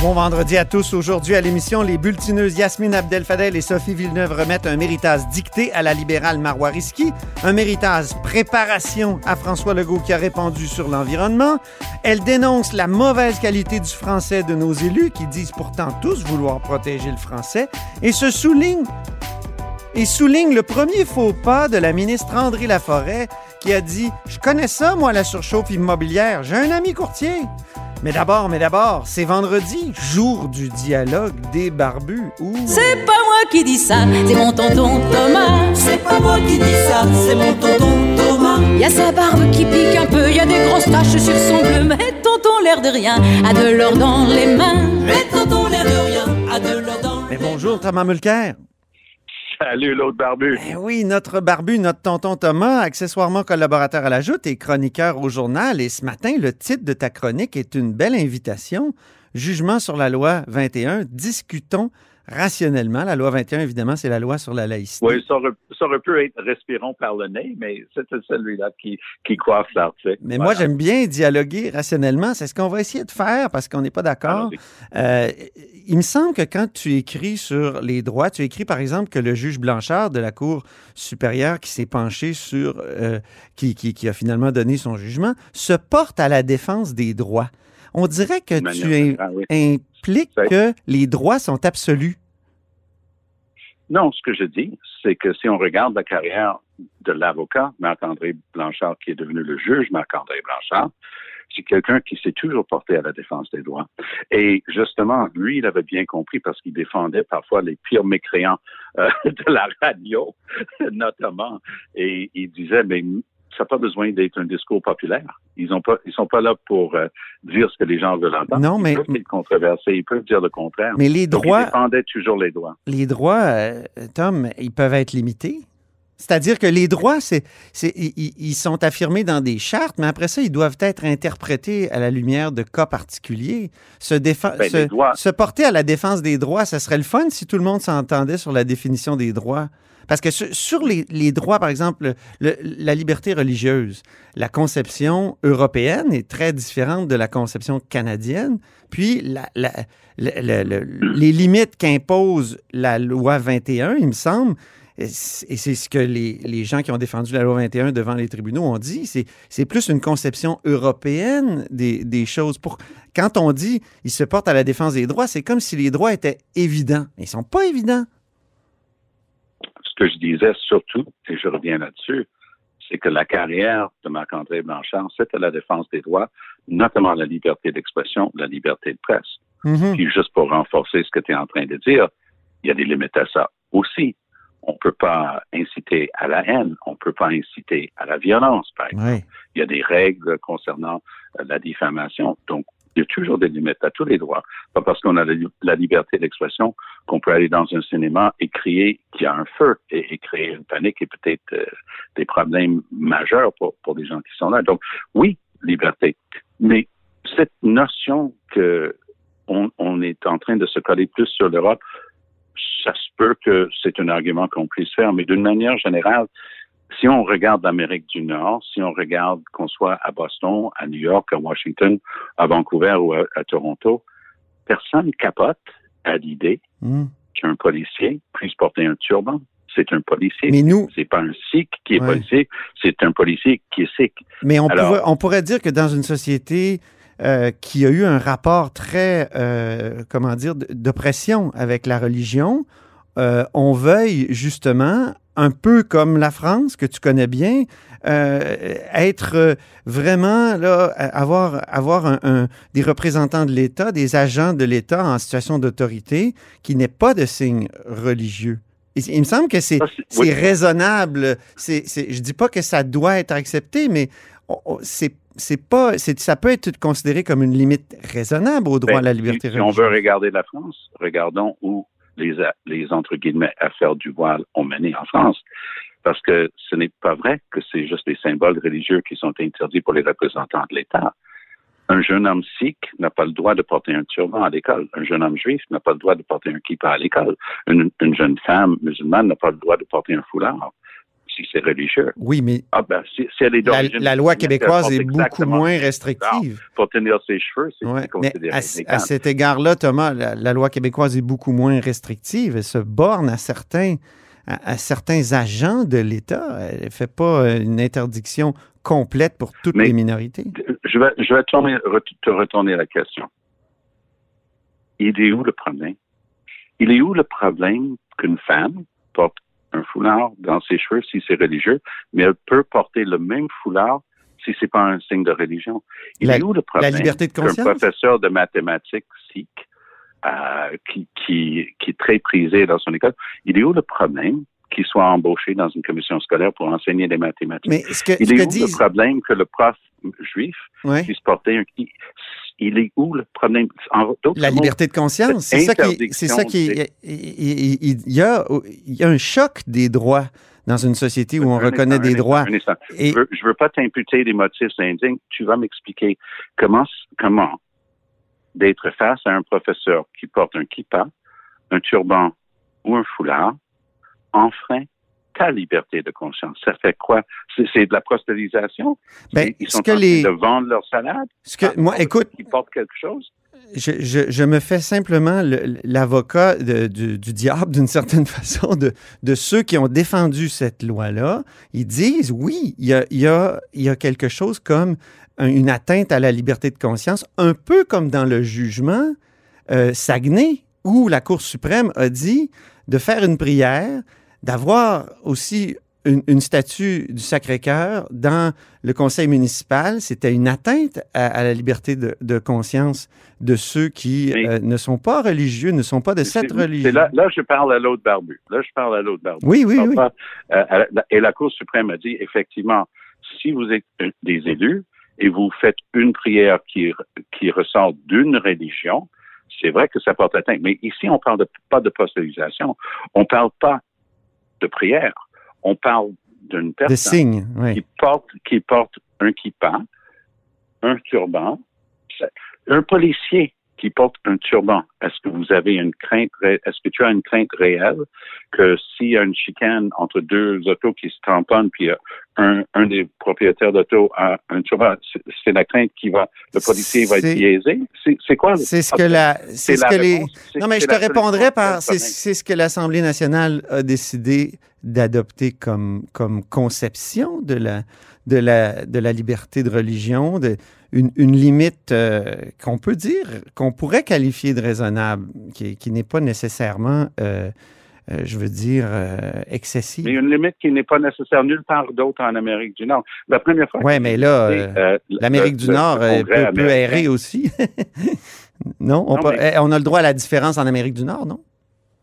Bon vendredi à tous. Aujourd'hui à l'émission, les bulletineuses Yasmine Abdel-Fadel et Sophie Villeneuve remettent un méritage dicté à la libérale Marois Risky, un méritage préparation à François Legault qui a répondu sur l'environnement. Elles dénoncent la mauvaise qualité du français de nos élus qui disent pourtant tous vouloir protéger le français et se souligne le premier faux pas de la ministre André Laforêt qui a dit Je connais ça, moi, la surchauffe immobilière. J'ai un ami courtier. Mais d'abord, mais d'abord, c'est vendredi, jour du dialogue des barbus. Ouh. C'est pas moi qui dis ça, c'est mon tonton Thomas. C'est pas moi qui dis ça, c'est mon tonton Thomas. Y a sa barbe qui pique un peu, y a des grosses taches sur son bleu, mais tonton l'air de rien a de l'or dans les mains. Mais tonton l'air de rien a de l'or dans les Mais bonjour, Thomas Mulcair. Salut l'autre barbu. Eh oui, notre barbu, notre tonton Thomas, accessoirement collaborateur à la Joute et chroniqueur au journal. Et ce matin, le titre de ta chronique est une belle invitation. Jugement sur la loi 21. Discutons rationnellement. La loi 21, évidemment, c'est la loi sur la laïcité. Oui, ça aurait, ça aurait pu être respirons par le nez, mais c'était celui-là qui, qui coiffe l'article. Mais moi, j'aime bien dialoguer rationnellement. C'est ce qu'on va essayer de faire parce qu'on n'est pas d'accord. Euh, il me semble que quand tu écris sur les droits, tu écris par exemple que le juge Blanchard de la Cour supérieure qui s'est penché sur, euh, qui, qui, qui a finalement donné son jugement, se porte à la défense des droits. On dirait que tu impliques que les droits sont absolus. Non, ce que je dis, c'est que si on regarde la carrière de l'avocat, Marc-André Blanchard, qui est devenu le juge Marc-André Blanchard, c'est quelqu'un qui s'est toujours porté à la défense des droits. Et justement, lui, il avait bien compris parce qu'il défendait parfois les pires mécréants euh, de la radio, notamment. Et il disait, mais ça n'a pas besoin d'être un discours populaire. Ils ont pas, ils sont pas là pour euh, dire ce que les gens veulent entendre. Non, mais- Ils peuvent être controversés, ils peuvent dire le contraire. Mais les Donc, droits, il défendait toujours les droits. les droits, euh, Tom, ils peuvent être limités. C'est-à-dire que les droits, c'est, c'est- ils, ils- ils sont affirmés dans des chartes, mais après ça, ils doivent être interprétés à la lumière de cas particuliers. Se, défen- Ben, se, les droits- se porter à la défense des droits, ça serait le fun si tout le monde s'entendait sur la définition des droits. Parce que sur, les, droits, par exemple, le- la liberté religieuse, la conception européenne est très différente de la conception canadienne. Puis, les limites qu'impose la loi 21, il me semble, et c'est ce que les, gens qui ont défendu la loi 21 devant les tribunaux ont dit, c'est, plus une conception européenne des, choses. Pour, quand on dit ils se portent à la défense des droits, c'est comme si les droits étaient évidents. Ils sont pas évidents. Ce que je disais surtout, et je reviens là-dessus, c'est que la carrière de Marc-André Blanchard, c'était la défense des droits, notamment la liberté d'expression, la liberté de presse. Mhm. Puis juste pour renforcer ce que tu es en train de dire, il y a des limites à ça aussi. On peut pas inciter à la haine, on peut pas inciter à la violence, par exemple. Il y a des règles concernant euh, la diffamation. Donc, il y a toujours des limites à tous les droits. Pas parce qu'on a la, li- la liberté d'expression qu'on peut aller dans un cinéma et crier qu'il y a un feu et, créer une panique et peut-être euh, des problèmes majeurs pour, pour les gens qui sont là. Donc, oui, liberté. Mais cette notion que on, on est en train de se coller plus sur l'Europe, ça se peut que c'est un argument qu'on puisse faire, mais d'une manière générale, si on regarde l'Amérique du Nord, si on regarde qu'on soit à Boston, à New York, à Washington, à Vancouver ou à, à Toronto, personne capote à l'idée Mhm. qu'un policier puisse porter un turban. C'est un policier. Mais nous, C'est pas un sikh qui est Ouais. policier, c'est un policier qui est sikh. Mais on, Alors- pourrait, on pourrait dire que dans une société euh, qui a eu un rapport très, euh, comment dire, d'oppression avec la religion, euh, on veuille justement un peu comme la France, que tu connais bien, euh, être euh, vraiment, là, avoir, avoir un, un- des représentants de l'État, des agents de l'État en situation d'autorité qui n'aient pas de signe religieux. Il, il me semble que c'est oui. raisonnable. Je dis pas que ça doit être accepté, mais c'est c'est pas, ça peut être considéré comme une limite raisonnable au droit Ben, à la liberté si, si on religieuse. veut regarder la France, regardons où les, les entre guillemets affaires du voile ont mené en France. Parce que ce n'est pas vrai que c'est juste les symboles religieux qui sont interdits pour les représentants de l'État. Un jeune homme sikh n'a pas le droit de porter un turban à l'école. Un jeune homme juif n'a pas le droit de porter un kippa à l'école. Une jeune femme musulmane n'a pas le droit de porter un foulard si c'est religieux. Oui, mais Ah ben, si, si elle est la, loi québécoise est beaucoup moins restrictive. Pour tenir ses cheveux, c'est Ouais, considéré à, cet égard-là, Thomas, la, la loi québécoise est beaucoup moins restrictive. Elle se borne à certains, à, à certains agents de l'État. Elle ne fait pas euh, une interdiction complète pour toutes Mais- les minorités. je vais, je vais tourner- re- te retourner la question. Il est où le problème? Il est où le problème qu'une femme porte un foulard dans ses cheveux si c'est religieux, mais elle peut porter le même foulard si c'est pas un signe de religion? Il La- est où le problème? la liberté de qu'un conscience? professeur de mathématiques sikh, euh, qui, qui, qui est très prisé dans son école, il est où le problème qu'il soit embauché dans une commission scolaire pour enseigner les mathématiques? Mais ce que, Il ce est que où le problème que le prof juif Ouais. puisse porter un... Il, est où le problème? En La liberté de conscience, c'est ça qui, interdiction, c'est ça qui, c'est- il, il- il- il y a, il y a un choc des droits dans une société où on un reconnaît instant, des droits. Et Je veux, je veux pas t'imputer des motifs indignes. Tu vas m'expliquer comment, comment d'être face à un professeur qui porte un kippa, un turban ou un foulard enfreint ta liberté de conscience. Ça fait quoi? C'est de la prosélytisation? Ben, Ils sont que en train les- de vendre leur salade? ce que, moi, écoute, Ils portent quelque chose? je, je- je me fais simplement le- l'avocat du, du diable, d'une certaine façon, de, de ceux qui ont défendu cette loi-là. Ils disent, oui, il y a, il y a- il y a quelque chose comme un- une atteinte à la liberté de conscience, un peu comme dans le jugement euh, Saguenay, où la Cour suprême a dit de faire une prière, d'avoir aussi une, une statue du Sacré-Cœur dans le conseil municipal, c'était une atteinte à, à la liberté de, de conscience de ceux qui euh, ne sont pas religieux, ne sont pas de cette religion. Là, là, je parle à l'autre barbu. Là, je parle à l'autre barbu. Oui, oui, parle oui. pas, euh, à la- et la Cour suprême a dit, effectivement, si vous êtes euh, des élus et vous faites une prière qui, qui ressort d'une religion, c'est vrai que ça porte atteinte. Mais ici, on parle de, pas de postérisation. On parle pas de prière. On parle d'une personne signes, oui. qui porte, qui porte un kippa, un turban, un policier qui porte un turban. Est-ce que vous avez une crainte, est-ce que tu as une crainte réelle que s'il y a une chicane entre deux autos qui se tamponnent, puis euh, un, un des propriétaires d'auto a un turban, c'est- la crainte qui va, le policier va être biaisé? C'est quoi? le- C'est ce que la, c'est ce que les, non mais je te répondrai par, c'est ce que l'Assemblée nationale a décidé d'adopter comme, comme conception de la, de la, de la liberté de religion, de, une, une limite euh, qu'on peut dire, qu'on pourrait qualifier de raisonnable, qui, qui n'est pas nécessairement, euh, euh, je veux dire, excessive. Mais une limite qui n'est pas nécessaire nulle part d'autre en Amérique du Nord. La première fois. Que mais là, L'Amérique du Nord peut, peut errer aussi. non, on, Non, peut- mais- eh, on a le droit à la différence en Amérique du Nord, non?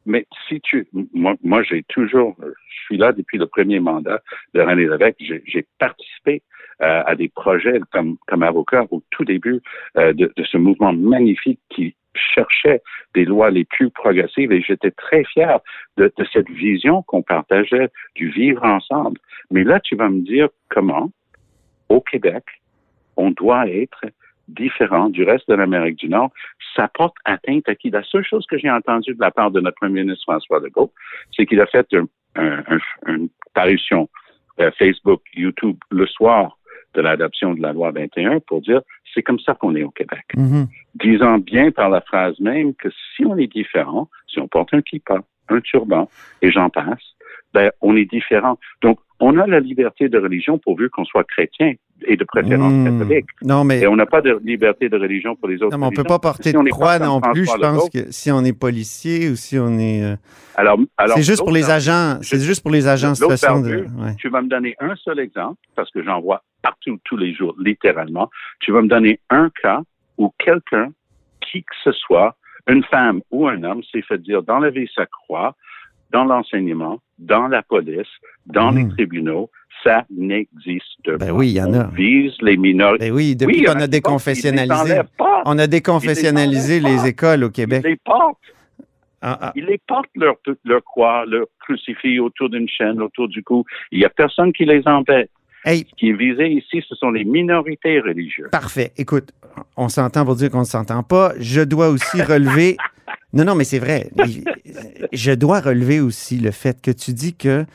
Mais si tu, moi, moi j'ai toujours, je suis là depuis le premier mandat de René Lévesque. J'ai participé euh, à des projets comme, comme avocat au tout début euh, de, de ce mouvement magnifique qui cherchait des lois les plus progressives et j'étais très fier de, de cette vision qu'on partageait du vivre ensemble. Mais là, tu vas me dire comment, au Québec, on doit être différent du reste de l'Amérique du Nord, ça porte atteinte à qui? La seule chose que j'ai entendue de la part de notre premier ministre François Legault, c'est qu'il a fait un- un- un- une parution euh, Facebook, YouTube le soir de l'adoption de la loi 21 pour dire c'est comme ça qu'on est au Québec. Mhm. Disant bien par la phrase même que si on est différent, si on porte un kippa, un turban, et j'en passe, ben, on est différent. Donc, on a la liberté de religion pourvu qu'on soit chrétien. Et de préférence Hmm. catholique. Non, mais, Et on n'a pas de liberté de religion pour les autres non, mais on peut religions. pas porter Si de croix non plus. Je pense que si on est policier ou si on est. euh, Alors, alors c'est juste pour les agents. C'est juste pour les agents en situation de. ouais. Tu vas me donner un seul exemple, parce que j'en vois partout, tous les jours, littéralement. Tu vas me donner un cas où quelqu'un, qui que ce soit, une femme ou un homme, s'est fait dire d'enlever sa croix dans l'enseignement, dans la police, dans les tribunaux. Ça n'existe Ben pas. oui, il y en a. On vise les minorités. Ben oui, depuis Oui, qu'on a déconfessionnalisé. On a déconfessionnalisé Ils les écoles au Ils Québec. les portent. Ah, ah. Ils les portent leur, leur croix, leur crucifix autour d'une chaîne, autour du cou. Il n'y a personne qui les embête. Hey, Ce qui est visé ici, ce sont les minorités religieuses. Parfait. Écoute, on s'entend pour dire qu'on ne s'entend pas. Je dois aussi relever. Non, non, mais c'est vrai. Je dois relever aussi le fait que tu dis que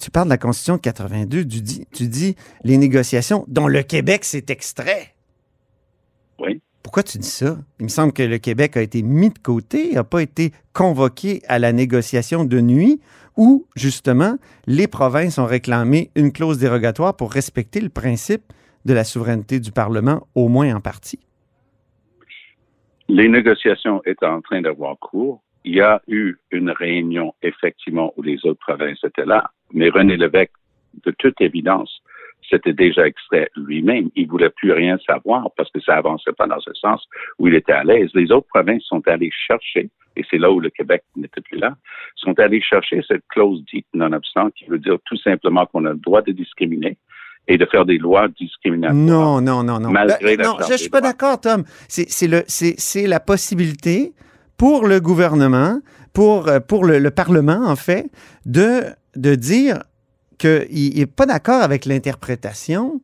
tu parles de la Constitution de 82, tu dis, tu dis les négociations dont le Québec s'est extrait. Oui. Pourquoi tu dis ça? Il me semble que le Québec a été mis de côté, n'a pas été convoqué à la négociation de nuit où, justement, les provinces ont réclamé une clause dérogatoire pour respecter le principe de la souveraineté du Parlement, au moins en partie. Les négociations étaient en train d'avoir cours. Il y a eu une réunion, effectivement, où les autres provinces étaient là. Mais René Lévesque, de toute évidence, s'était déjà extrait lui-même. Il voulait plus rien savoir parce que ça avançait pas dans ce sens où il était à l'aise. Les autres provinces sont allées chercher, et c'est là où le Québec n'était plus là, sont allées chercher cette clause dite non-obstant qui veut dire tout simplement qu'on a le droit de discriminer et de faire des lois discriminatoires. Non, non, non, non. Malgré Ben, la non, je, je suis pas d'accord, Tom. C'est c'est le- c'est- c'est la possibilité pour le gouvernement, pour, euh, pour le, le Parlement, en fait, de, de dire qu'il n'est pas d'accord avec l'interprétation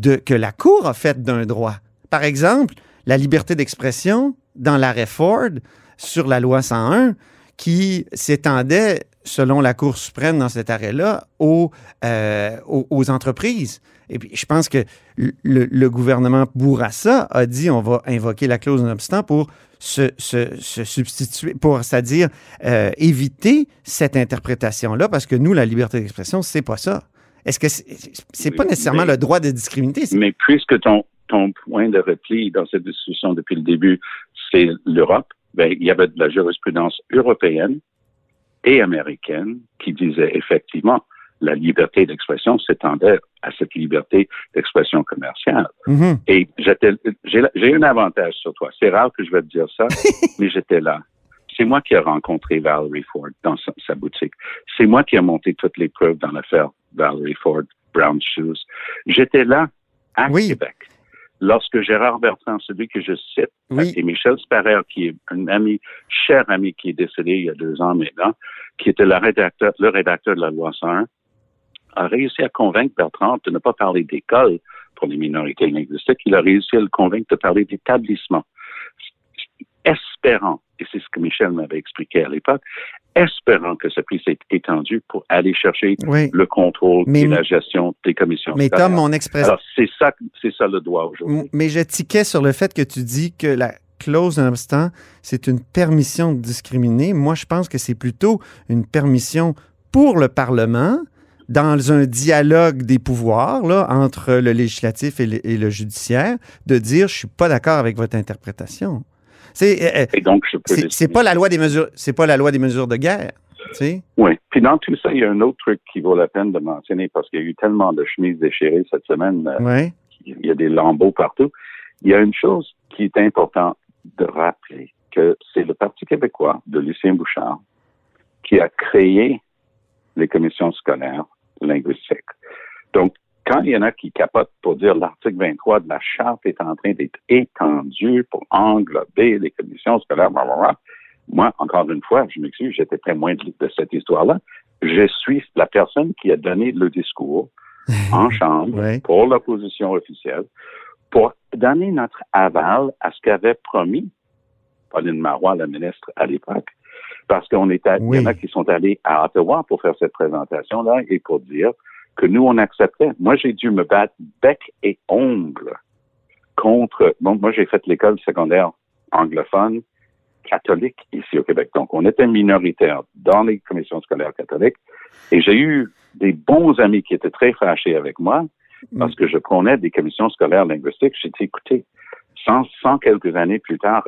que la Cour a faite d'un droit. Par exemple, la liberté d'expression dans l'arrêt Ford sur la loi 101 qui s'étendait, selon la Cour suprême dans cet arrêt-là, aux, euh, aux, aux entreprises. Et puis, je pense que le, le gouvernement Bourassa a dit on va invoquer la clause non-obstant pour se, se, se substituer, pour, c'est-à-dire euh, éviter cette interprétation-là, parce que nous, la liberté d'expression, c'est pas ça. Est-ce que c'est, c'est pas nécessairement mais- le droit de discriminer? Mais puisque ton, ton point de repli dans cette discussion depuis le début, c'est l'Europe, ben, il y avait de la jurisprudence européenne et américaine qui disait effectivement la liberté d'expression s'étendait à cette liberté d'expression commerciale. Mhm. Et j'étais, j'ai, un avantage sur toi. C'est rare que je vais te dire ça, mais j'étais là. C'est moi qui ai rencontré Valerie Ford dans sa, sa boutique. C'est moi qui ai monté toutes les preuves dans l'affaire Valerie Ford, Brown Shoes. J'étais là à Oui. Québec. Lorsque Gérard Bertrand, celui que je cite, Oui. et Michel Sparrer, qui est un ami, cher ami qui est décédé il y a deux ans maintenant, qui était le rédacteur, le rédacteur de la loi 101, a réussi à convaincre Bertrand de ne pas parler d'école pour les minorités linguistiques. Il a réussi à le convaincre de parler d'établissement. Espérant, et c'est ce que Michel m'avait expliqué à l'époque, espérant que ça puisse être étendu pour aller chercher Oui. le contrôle Mais- et la gestion des commissions. Mais. Tom, mon expression. C'est ça, c'est ça le droit aujourd'hui. Mais je tiquais sur le fait que tu dis que la clause nonobstant, c'est une permission de discriminer. Moi, je pense que c'est plutôt une permission pour le Parlement dans un dialogue des pouvoirs là, entre le législatif et le, et le judiciaire de dire je suis pas d'accord avec votre interprétation. C'est euh, euh, c'est- pas la loi des mesures c'est pas la loi des mesures de guerre. Oui. Puis dans tout ça, il y a un autre truc qui vaut la peine de mentionner parce qu'il y a eu tellement de chemises déchirées cette semaine. euh, Ouais. il y a des lambeaux partout. Il y a une chose qui est importante de rappeler, que c'est le Parti québécois de Lucien Bouchard qui a créé les commissions scolaires linguistiques. Donc, quand il y en a qui capotent pour dire l'article 23 de la charte est en train d'être étendu pour englober les commissions scolaires, blablabla, moi, encore une fois, je m'excuse, j'étais témoin de, de cette histoire-là. Je suis la personne qui a donné le discours en chambre Ouais. pour l'opposition officielle pour donner notre aval à ce qu'avait promis Pauline Marois, la ministre à l'époque. Parce qu'on est à- il y en a qui sont allés à Ottawa pour faire cette présentation-là et pour dire que nous, on acceptait. Moi, j'ai dû me battre bec et ongle contre. Bon, moi, j'ai fait l'école secondaire anglophone catholique ici au Québec. Donc, on était minoritaire dans les commissions scolaires catholiques. Et j'ai eu des bons amis qui étaient très fâchés avec moi parce que je prônais des commissions scolaires linguistiques. J'ai dit, écoutez, 100, quelques années plus tard,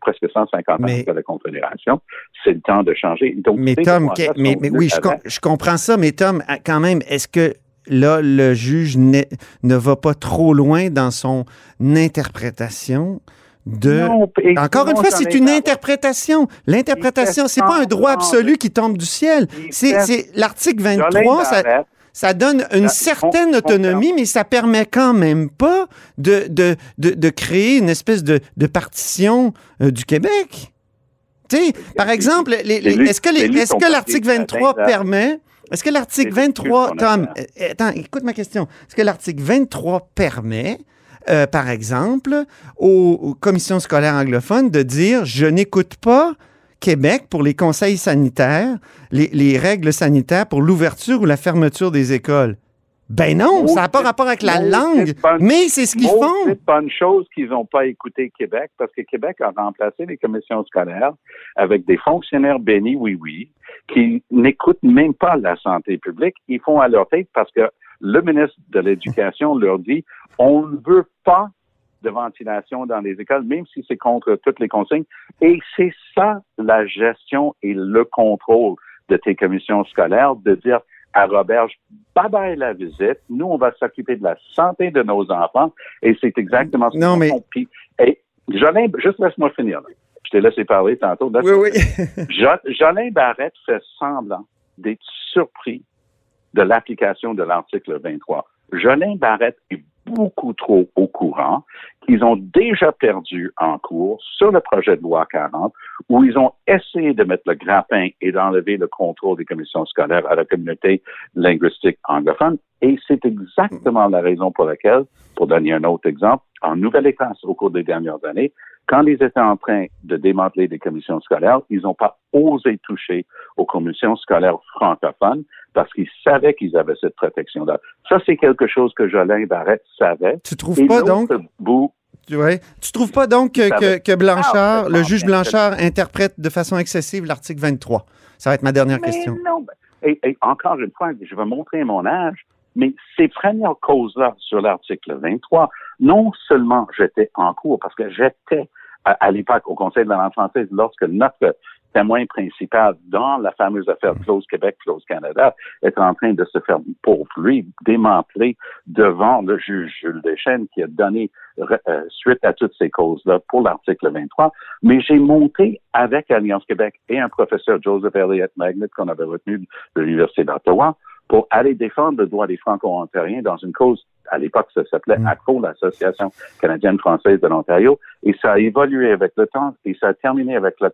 presque 150 ans de la Confédération, c'est le temps de changer. Donc, mais Tom, mais, oui, je, comprends ça, mais Tom, quand même, est-ce que là, le juge ne va pas trop loin dans son interprétation de. Encore une fois, c'est une interprétation. L'interprétation, c'est pas un droit absolu qui tombe du ciel. C'est l'article 23. Ça, ça donne une certaine autonomie, mais ça permet quand même pas de, de, de, créer une espèce de, de partition euh, du Québec. par exemple, est-ce que, est que l'article 23 permet... Est-ce que l'article 23, Tom, euh, attends, écoute ma question. Est-ce que l'article 23 permet, euh, par exemple, aux, commissions scolaires anglophones de dire je n'écoute pas Québec pour les conseils sanitaires, les, règles sanitaires pour l'ouverture ou la fermeture des écoles? Ben non, ça n'a pas rapport avec la langue, mais c'est ce qu'ils font. C'est une chose qu'ils n'ont pas écouté Québec, parce que Québec a remplacé les commissions scolaires avec des fonctionnaires bénis, oui, oui, qui n'écoutent même pas la santé publique. Ils font à leur tête parce que le ministre de l'Éducation leur dit, on ne veut pas de ventilation dans les écoles, même si c'est contre toutes les consignes. Et c'est ça la gestion et le contrôle de tes commissions scolaires, de dire à Roberge, bye bye la visite, nous on va s'occuper de la santé de nos enfants, et c'est exactement ce non, mais... Et Jolin, juste laisse-moi finir. Je t'ai laissé parler tantôt. Oui, oui. Jolin Barrette fait semblant d'être surpris de l'application de l'article 23. Jolin Barrette est beaucoup trop au courant qu'ils ont déjà perdu en cours sur le projet de loi 40, où ils ont essayé de mettre le grappin et d'enlever le contrôle des commissions scolaires à la communauté linguistique anglophone. Et c'est exactement la raison pour laquelle, pour donner un autre exemple, en Nouvelle-Écosse, au cours des dernières années, quand ils étaient en train de démanteler des commissions scolaires, ils n'ont pas osé toucher aux commissions scolaires francophones parce qu'ils savaient qu'ils avaient cette protection-là. Ça, c'est quelque chose que Jolin Barrette savait. Tu trouves pas donc... Bout, Ouais. Tu trouves pas donc que, Blanchard, le juge Blanchard, interprète de façon excessive l'article 23? Ça va être ma dernière question. Non. Et, et, encore une fois, je vais montrer mon âge, mais ces premières causes-là sur l'article 23, non seulement j'étais en cours, parce que j'étais à, l'époque au Conseil de la langue française lorsque notre témoin principal dans la fameuse affaire Close Québec, Close Canada, est en train de se faire, pour lui, démanteler devant le juge Jules Deschênes qui a donné euh, suite à toutes ces causes-là pour l'article 23. Mais j'ai monté avec Alliance Québec et un professeur Joseph Elliott Magnet qu'on avait retenu de l'Université d'Ottawa pour aller défendre le droit des Franco-Ontariens dans une cause, à l'époque, ça s'appelait mm. ACO, l'Association canadienne-française de l'Ontario, et ça a évolué avec le temps, et ça a terminé avec la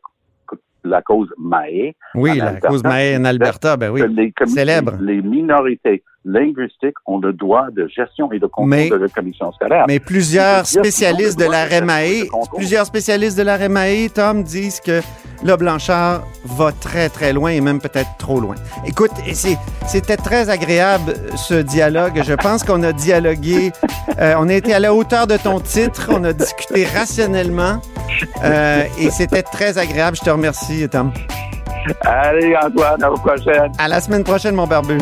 la cause Maé. Oui, la cause Maé en Alberta, ben oui, les célèbre. Les minorités linguistiques ont le droit de gestion et de contrôle de la commission scolaire. Mais plusieurs spécialistes de la REMAE, plusieurs spécialistes de la REMAE, Tom, disent que le Blanchard va très, très loin et même peut-être trop loin. Écoute, c'était très agréable ce dialogue. Je pense qu'on a dialogué, euh, on a été à la hauteur de ton titre, on a discuté rationnellement euh, et c'était très agréable. Je te remercie, Tom. Allez, Antoine, à la prochaine. À la semaine prochaine, mon barbu.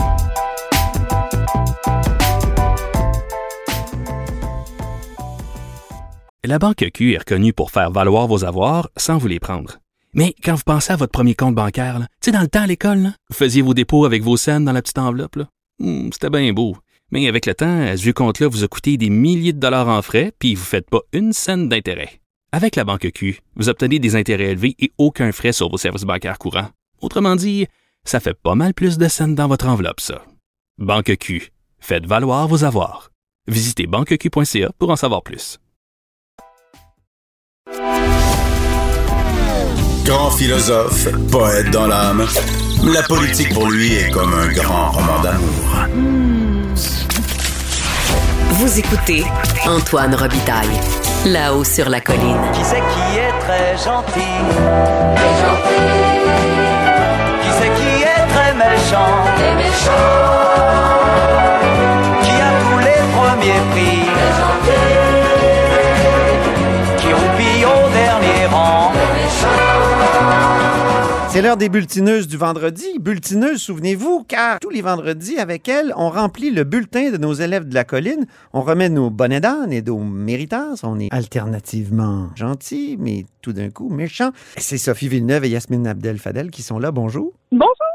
La Banque Q est reconnue pour faire valoir vos avoirs sans vous les prendre. Mais quand vous pensez à votre premier compte bancaire, tu sais, dans le temps à l'école, vous faisiez vos dépôts avec vos scènes dans la petite enveloppe. Hmm, c'était bien beau. Mais avec le temps, ce vieux compte-là vous a coûté des milliers de dollars en frais, puis vous ne faites pas une scène d'intérêt. Avec la banque Q, vous obtenez des intérêts élevés et aucun frais sur vos services bancaires courants. Autrement dit, ça fait pas mal plus de scènes dans votre enveloppe, ça. Banque Q, faites valoir vos avoirs. Visitez banqueq.ca pour en savoir plus. Grand philosophe, poète dans l'âme, la politique pour lui est comme un grand roman d'amour. Vous écoutez Antoine Robitaille, là-haut sur la colline. Qui c'est qui est très gentil? Très gentil. Qui c'est qui est très méchant? Très méchant. C'est l'heure des bulletineuses du vendredi. Bulletineuses, souvenez-vous, car tous les vendredis, avec elles, on remplit le bulletin de nos élèves de la colline. On remet nos bonnets d'âne et nos méritas. On est alternativement gentils, mais tout d'un coup méchants. C'est Sophie Villeneuve et Yasmine Abdel-Fadel qui sont là. Bonjour. Bonjour.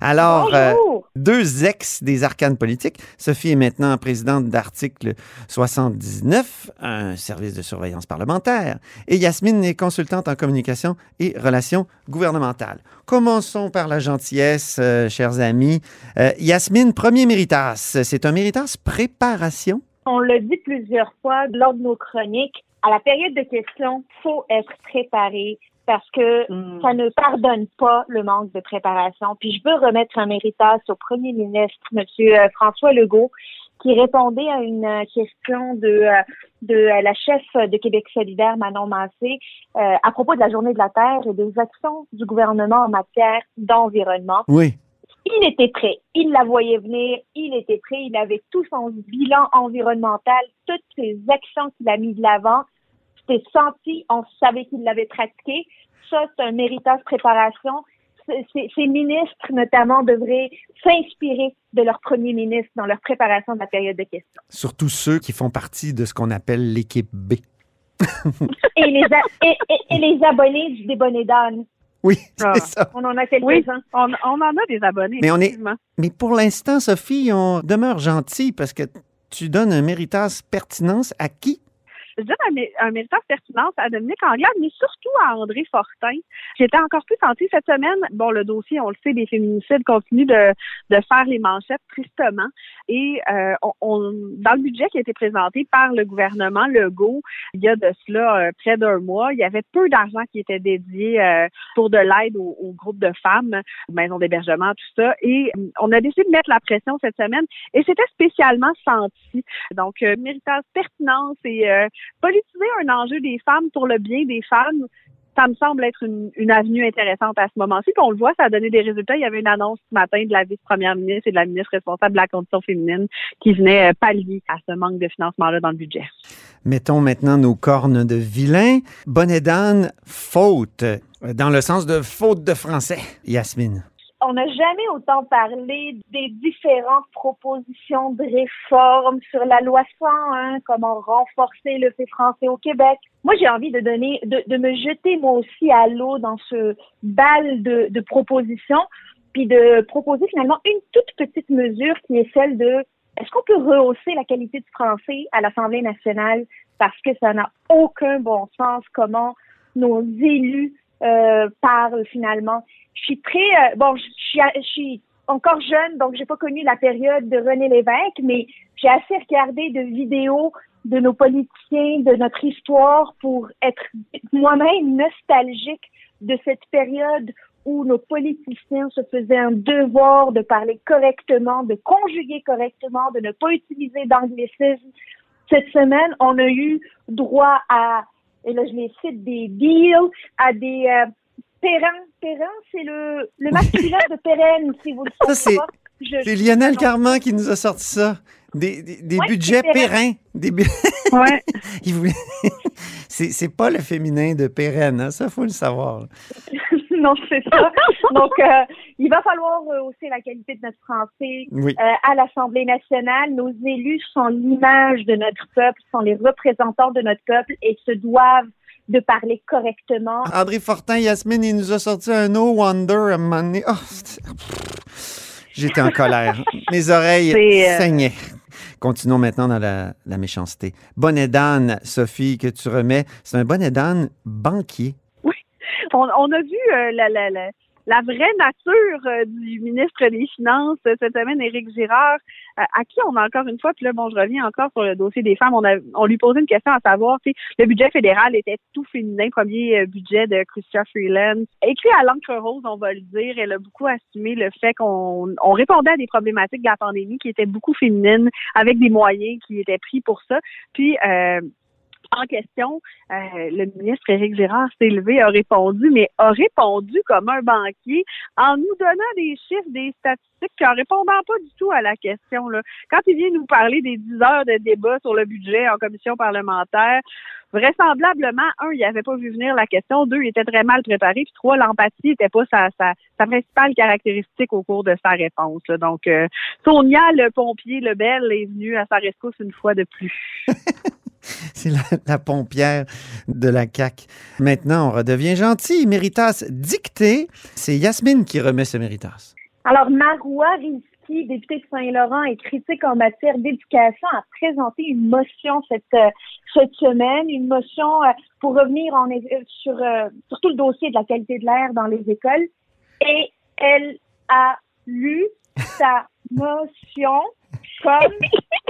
Alors, euh, deux ex des arcanes politiques. Sophie est maintenant présidente d'Article 79, un service de surveillance parlementaire. Et Yasmine est consultante en communication et relations gouvernementales. Commençons par la gentillesse, euh, chers amis. Euh, Yasmine, premier méritas. C'est un méritas préparation? On l'a dit plusieurs fois lors de nos chroniques, à la période de questions, faut être préparé parce que ça ne pardonne pas le manque de préparation. Puis je veux remettre un méritas au premier ministre, Monsieur euh, François Legault, qui répondait à une question de, de la chef de Québec solidaire, Manon Massé, euh, à propos de la Journée de la Terre et des actions du gouvernement en matière d'environnement. Oui. Il était prêt. Il la voyait venir. Il était prêt. Il avait tout son bilan environnemental, toutes ses actions qu'il a mis de l'avant. C'était senti. On savait qu'il l'avait pratiqué. Ça, c'est un méritage préparation. Ces ministres, notamment, devraient s'inspirer de leur premier ministre dans leur préparation de la période de questions. Surtout ceux qui font partie de ce qu'on appelle l'équipe B. Et les, a- et, et- et les abonnés du débonnet d'âne. Oui, c'est Ah. ça. On en a quelques-uns. Oui, on, on en a des abonnés. Mais on est- effectivement. Mais pour l'instant, Sophie, on demeure gentil parce que tu donnes un méritas pertinence à qui? Je donne un, méritage pertinence à Dominique Anglade, mais surtout à André Fortin. J'étais encore plus sentie cette semaine. Bon, le dossier, on le sait, des féminicides continue de, de faire les manchettes tristement. Et euh, on, on- dans le budget qui a été présenté par le gouvernement Legault, il y a de cela euh, près d'un mois, il y avait peu d'argent qui était dédié euh, pour de l'aide aux, aux groupes de femmes, maisons d'hébergement, tout ça. Et euh, on a décidé de mettre la pression cette semaine et c'était spécialement senti. Donc, euh, méritage pertinence et politiser un enjeu des femmes pour le bien des femmes, ça me semble être une, avenue intéressante à ce moment-ci. Puis on le voit, ça a donné des résultats. Il y avait une annonce ce matin de la vice-première ministre et de la ministre responsable de la condition féminine qui venait euh, pallier à ce manque de financement-là dans le budget. Mettons maintenant nos cornes de vilain. Bonnet d'âne, faute. Dans le sens de faute de français. Yasmine. On n'a jamais autant parlé des différentes propositions de réforme sur la loi 101, comment renforcer le fait français au Québec. Moi, j'ai envie de donner, de, me jeter moi aussi à l'eau dans ce bal de, de propositions, puis de proposer finalement une toute petite mesure qui est celle de est-ce qu'on peut rehausser la qualité du français à l'Assemblée nationale parce que ça n'a aucun bon sens comment nos élus euh, parlent finalement. Je suis très euh, bon, je suis, je suis encore jeune, donc j'ai pas connu la période de René Lévesque, mais j'ai assez regardé de vidéos de nos politiciens, de notre histoire pour être moi-même nostalgique de cette période où nos politiciens se faisaient un devoir de parler correctement, de conjuguer correctement, de ne pas utiliser d'anglicisme. Cette semaine, on a eu droit à, et là je les cite, des deals, à des euh, Perrin. Perrin, c'est le, le masculin de Pérenne, si vous le Ça, savez c'est- pas. Je- C'est Lionel Carman qui nous a sorti ça. Des, des- des Ouais, budgets Perrin. Des bu- Ouais. Il voulait- c'est, c'est pas le féminin de pérenne, hein, ça faut le savoir. non, c'est ça. Donc, euh, il va falloir hausser la qualité de notre français Oui. euh, à l'Assemblée nationale. Nos élus sont l'image de notre peuple, sont les représentants de notre peuple et se doivent de parler correctement. André Fortin, Yasmine, il nous a sorti un No Wonder à un moment donné. Oh, c'est- J'étais en colère. Mes oreilles euh, saignaient. Continuons maintenant dans la, la méchanceté. Bonnet d'âne, Sophie, que tu remets. C'est un bonnet d'âne banquier. On, on a vu euh, la, la, la, la vraie nature euh, du ministre des Finances euh, cette semaine, Éric Girard, euh, à qui on a encore une fois, puis là, bon, je reviens encore sur le dossier des femmes, on, a, on lui posait une question à savoir, sais, le budget fédéral était tout féminin, premier euh, budget de Christian Freeland. Écrit à l'encre rose, on va le dire, elle a beaucoup assumé le fait qu'on on répondait à des problématiques de la pandémie qui étaient beaucoup féminines, avec des moyens qui étaient pris pour ça. Puis, euh, en question, euh, le ministre Éric Girard s'est levé, a répondu, mais a répondu comme un banquier en nous donnant des chiffres, des statistiques, en répondant pas du tout à la question. Là. Quand il vient nous parler des 10 heures de débat sur le budget en commission parlementaire, vraisemblablement, un, il n'avait pas vu venir la question, deux, il était très mal préparé, puis trois, l'empathie n'était pas sa, sa, sa, principale caractéristique au cours de sa réponse. Donc, euh, Sonia, le pompier, le bel, est venu à sa rescousse une fois de plus. C'est la, pompière de la CAC. Maintenant, on redevient gentil. Méritas dicté. C'est Yasmine qui remet ce Méritas. Alors, Marois Rizki, député de Saint-Laurent et critique en matière d'éducation, a présenté une motion cette, euh, semaine, une motion euh, pour revenir en, sur, euh, sur tout le dossier de la qualité de l'air dans les écoles. Et elle a lu sa motion comme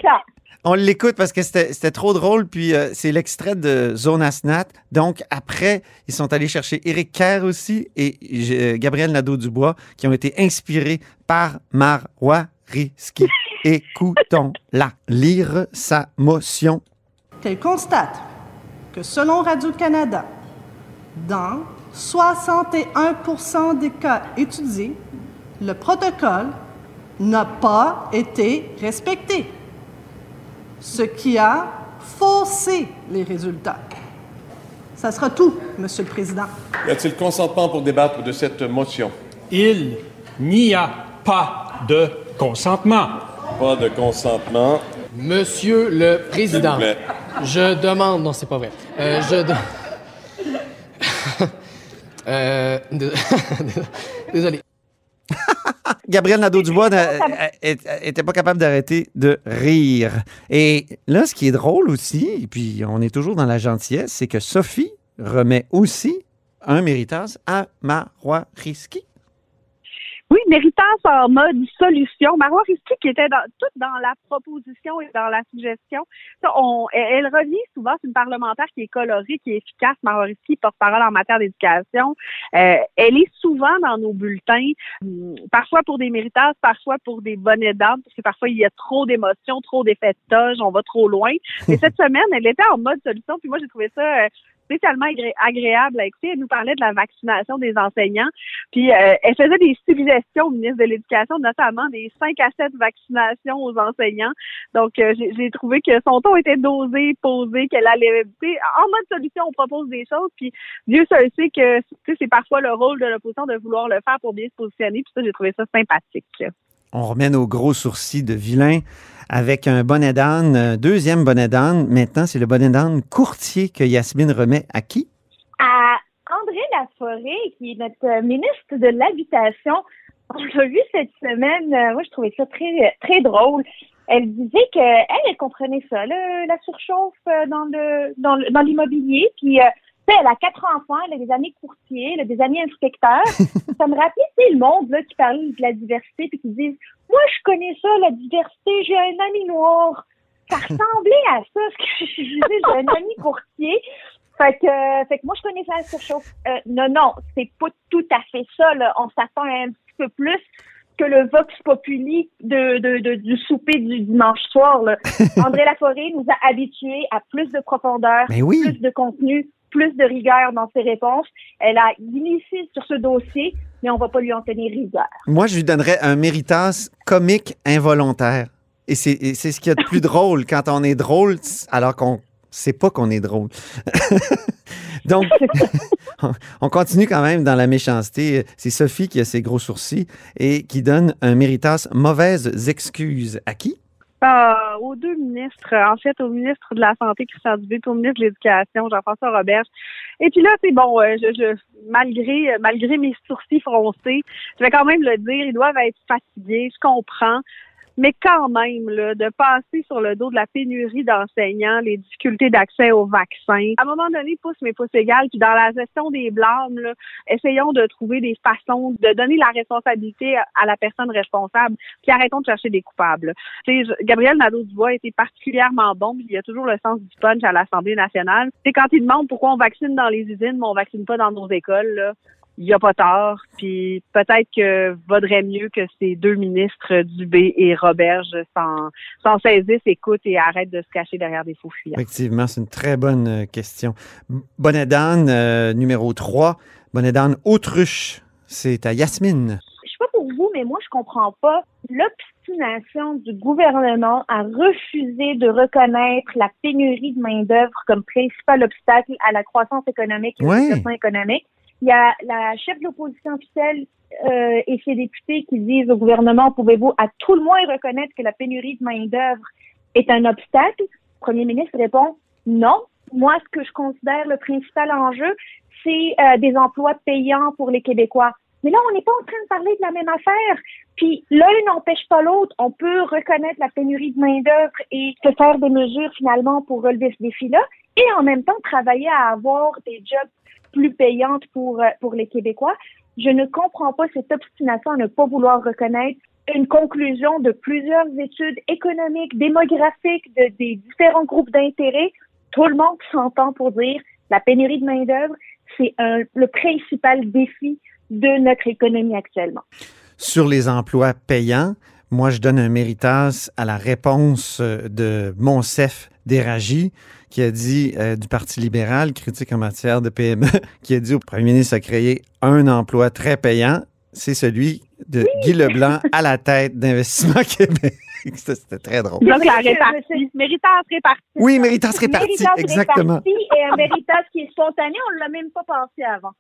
ça. On l'écoute parce que c'était trop drôle, puis euh, c'est l'extrait de Zone Asnat. Donc, après, ils sont allés chercher Éric Kerr aussi et euh, Gabriel Nadeau-Dubois, qui ont été inspirés par Marois Risky. Écoutons-la lire sa motion. Qu'elle constate que selon Radio-Canada, dans 61% des cas étudiés, le protocole n'a pas été respecté ce qui a faussé les résultats. Ça sera tout, Monsieur le Président. Y a-t-il consentement pour débattre de cette motion? Il n'y a pas de consentement. Pas de consentement. Monsieur le Président, je demande... Non, c'est pas vrai. Euh, je... De... euh... Désolé. Gabriel Nadeau-Dubois n'était pas capable d'arrêter de rire. Et là, ce qui est drôle aussi, et puis on est toujours dans la gentillesse, c'est que Sophie remet aussi un méritage à Marois Risky. Oui, Méritas en mode solution. Marois Risky qui était dans, toute dans la proposition et dans la suggestion. on, elle, revient souvent sur une parlementaire qui est colorée, qui est efficace. Marois Risky, porte-parole en matière d'éducation. Euh, elle est souvent dans nos bulletins, hum, parfois pour des Méritas, parfois pour des bonnets d'âme, parce que parfois il y a trop d'émotions, trop d'effets de toge, on va trop loin. Mais cette semaine, elle était en mode solution, puis moi j'ai trouvé ça euh, spécialement agréable à écouter. Elle nous parlait de la vaccination des enseignants. Puis euh, elle faisait des suggestions au ministre de l'Éducation, notamment des 5 à 7 vaccinations aux enseignants. Donc, euh, j'ai trouvé que son ton était dosé, posé, qu'elle allait... En mode solution, on propose des choses. Puis Dieu seul sait que c'est parfois le rôle de l'opposition de vouloir le faire pour bien se positionner. Puis ça, j'ai trouvé ça sympathique. On remet nos gros sourcils de vilain avec un bonnet d'âne, euh, deuxième bonnet d'âne. Maintenant, c'est le bonnet d'âne courtier que Yasmine remet à qui? À André Laforêt, qui est notre euh, ministre de l'Habitation. On l'a vu cette semaine. Euh, moi, je trouvais ça très, drôle. Elle disait qu'elle, elle comprenait ça, la surchauffe dans le dans l'immobilier. Puis elle a quatre enfants, elle a des amis courtiers, elle a des amis inspecteurs. ça me rappelait, c'est le monde là, qui parle de la diversité puis qui disent Moi, je connais ça, la diversité, j'ai un ami noir. Ça ressemblait à ça, ce que je disais, j'ai un ami courtier. Fait que, fait que moi, je connais ça la. Euh, non, non, c'est pas tout à fait ça. Là. On s'attend un petit peu plus que le vox populi de, de, de, du souper du dimanche soir. Là. André Laforêt nous a habitués à plus de profondeur, plus de contenu, plus de rigueur dans ses réponses. Elle a glissé sur ce dossier, mais on va pas lui en tenir rigueur. Moi, je lui donnerais un méritas comique involontaire. Et c'est ce qu'il y a de plus drôle quand on est drôle alors qu'on sait pas qu'on est drôle. Donc, on continue quand même dans la méchanceté. C'est Sophie qui a ses gros sourcils et qui donne un méritas mauvaises excuses à qui? Euh, aux deux ministres, en fait, au ministre de la Santé, Christian Dubé, au ministre de l'Éducation, Jean-François Robert. Et puis là, c'est bon, euh, je, je, malgré malgré mes sourcils froncés, je vais quand même le dire, ils doivent être fatigués, je comprends mais quand même, là, de passer sur le dos de la pénurie d'enseignants, les difficultés d'accès aux vaccins, à un moment donné, pousse mes pouces égales, puis dans la gestion des blâmes, là, essayons de trouver des façons de donner la responsabilité à la personne responsable, puis arrêtons de chercher des coupables. sais, Gabriel Nadeau-Dubois été particulièrement bon, puis il a toujours le sens du punch à l'Assemblée nationale. C'est quand il demande pourquoi on vaccine dans les usines, mais on vaccine pas dans nos écoles, là il n'y a pas tort. Puis peut-être que vaudrait mieux que ces deux ministres, Dubé et Roberge, s'en saisissent, écoutent et arrêtent de se cacher derrière des faux fuyants. Effectivement, c'est une très bonne euh, question. Bonnet d'âne, euh, numéro 3. Bonnet d'âne, autruche. C'est à Yasmine. Je sais pas pour vous, mais moi, je comprends pas l'obstination du gouvernement à refuser de reconnaître la pénurie de main-d'œuvre comme principal obstacle à la croissance économique et Ouais. au développement économique. Il y a la chef de l'opposition officielle euh, et ses députés qui disent au gouvernement, pouvez-vous à tout le moins reconnaître que la pénurie de main-d'œuvre est un obstacle? Le premier ministre répond, non. Moi, ce que je considère le principal enjeu, c'est euh, des emplois payants pour les Québécois. Mais là, on n'est pas en train de parler de la même affaire. Puis l'un n'empêche pas l'autre. On peut reconnaître la pénurie de main-d'œuvre et se faire des mesures finalement pour relever ce défi-là, et en même temps travailler à avoir des jobs plus payantes pour euh, pour les Québécois. Je ne comprends pas cette obstination à ne pas vouloir reconnaître une conclusion de plusieurs études économiques, démographiques, de, des différents groupes d'intérêt. Tout le monde s'entend pour dire la pénurie de main-d'œuvre, c'est le principal défi de notre économie actuellement. Sur les emplois payants, moi, je donne un méritas à la réponse euh, de Monsef Déragi, qui a dit, euh, du Parti libéral, critique en matière de PME, qui a dit au premier ministre a créé un emploi très payant. C'est celui de Guy Leblanc à la tête d'Investissement Québec. Ça, C'était très drôle. Donc, la répartie. Méritage répartie. Oui, méritas réparti, Méritage exactement. réparti et un méritage qui est spontané, on ne l'a même pas pensé avant.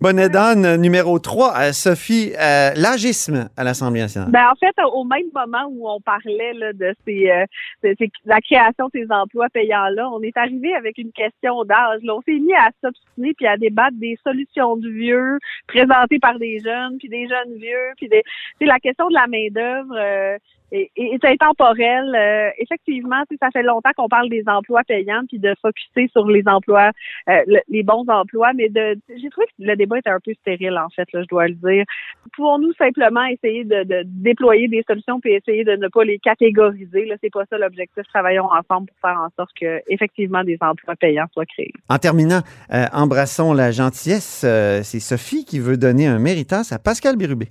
Bonne donne euh, numéro 3, Sophie, euh, l'agisme à l'Assemblée nationale. Ben, en fait, au même moment où on parlait là, de, ces, euh, de ces- la création de ces emplois payants-là, on est arrivé avec une question d'âge. On s'est mis à s'obstiner puis à débattre des solutions du vieux présentées par des jeunes, puis des jeunes vieux, puis des, la question de la main-d'œuvre. Est, est intemporelle. Euh, effectivement, ça fait longtemps qu'on parle des emplois payants puis de focuser sur les emplois, euh, le- les bons emplois, mais de, j'ai trouvé que le débat était un peu stérile en fait, là, je dois le dire. Pouvons-nous simplement essayer de, de déployer des solutions puis essayer de ne pas les catégoriser Là, c'est pas ça l'objectif. Travaillons ensemble pour faire en sorte que effectivement des emplois payants soient créés. En terminant, euh, embrassons la gentillesse. euh, c'est Sophie qui veut donner un méritas à Pascal Bérubé.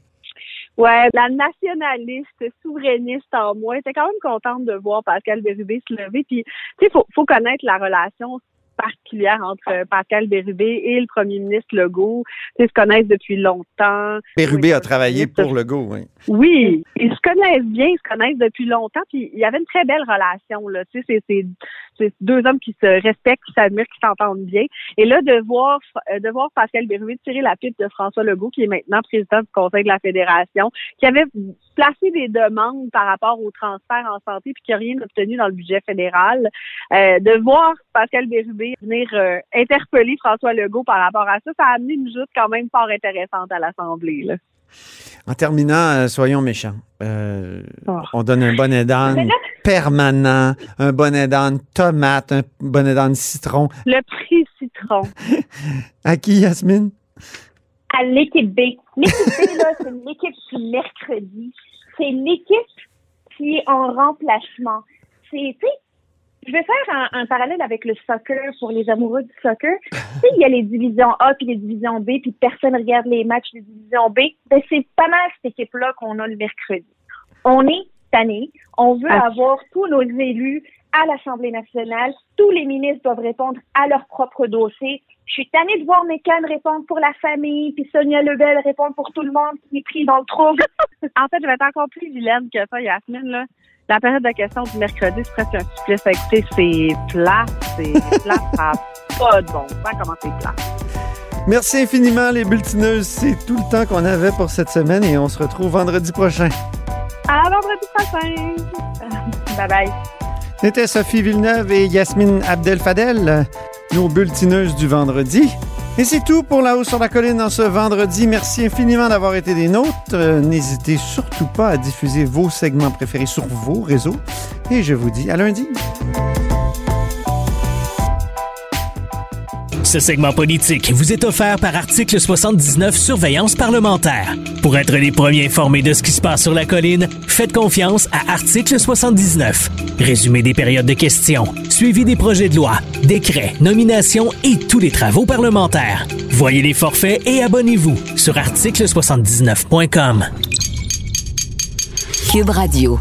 Ouais, la nationaliste, souverainiste en moi, était quand même contente de voir Pascal Bérubé se lever. Puis, tu sais, faut, faut connaître la relation particulière entre euh, Pascal Bérubé et le premier ministre Legault. Tu sais, ils se connaissent depuis longtemps. Bérubé a travaillé pour Legault, oui. Oui, ils se connaissent bien, ils se connaissent depuis longtemps, puis il y avait une très belle relation là. Tu sais, c'est- c'est c'est deux hommes qui se respectent, qui s'admirent, qui s'entendent bien. Et là, de voir euh, de voir Pascal Bérubé tirer la pipe de François Legault, qui est maintenant président du Conseil de la Fédération, qui avait placé des demandes par rapport au transfert en santé, puis qui n'a rien obtenu dans le budget fédéral. Euh, de voir Pascal Bérubé venir euh, interpeller François Legault par rapport à ça, ça a amené une joute quand même fort intéressante à l'Assemblée. là. En terminant, euh, soyons méchants. Euh, Oh. On donne un bonnet d'âne permanent, un bonnet d'âne tomate, un bonnet d'âne citron. Le prix citron. À qui, Yasmine? à l'équipe B. L'équipe B, là, c'est l'équipe du mercredi. C'est l'équipe qui est en remplacement. C'est, tu sais, je vais faire un, un parallèle avec le soccer pour les amoureux du soccer. Tu sais, il y a les divisions A puis les divisions B, puis personne regarde les matchs des divisions B. Ben, c'est pas mal cette équipe-là qu'on a le mercredi. On est tanné. On veut Ah. avoir tous nos élus à l'Assemblée nationale. Tous les ministres doivent répondre à leur propre dossier. Je suis tannée de voir Mécan répondre pour la famille, puis Sonia Lebel répondre pour tout le monde qui est pris dans le trouble. En fait, je vais être encore plus vilaine que ça, Yasmine. Là. La période de questions du mercredi, c'est presque un supplice à écouter. C'est plat, c'est plat, ça pas de bon sens comment c'est plat? Merci infiniment, les bulletineuses. C'est tout le temps qu'on avait pour cette semaine et on se retrouve vendredi prochain. À vendredi prochain! Bye bye! C'était Sophie Villeneuve et Yasmine Abdel-Fadel, nos bulletineuses du vendredi. Et c'est tout pour La Hausse sur la Colline en ce vendredi. Merci infiniment d'avoir été des nôtres. Euh, N'hésitez surtout pas à diffuser vos segments préférés sur vos réseaux. Et je vous dis à lundi. Ce segment politique vous est offert par Article 79 Surveillance parlementaire. Pour être les premiers informés de ce qui se passe sur la colline, faites confiance à Article 79. Résumé des périodes de questions, suivi des projets de loi, décrets, nominations et tous les travaux parlementaires. Voyez les forfaits et abonnez-vous sur article79.com. Cube Radio.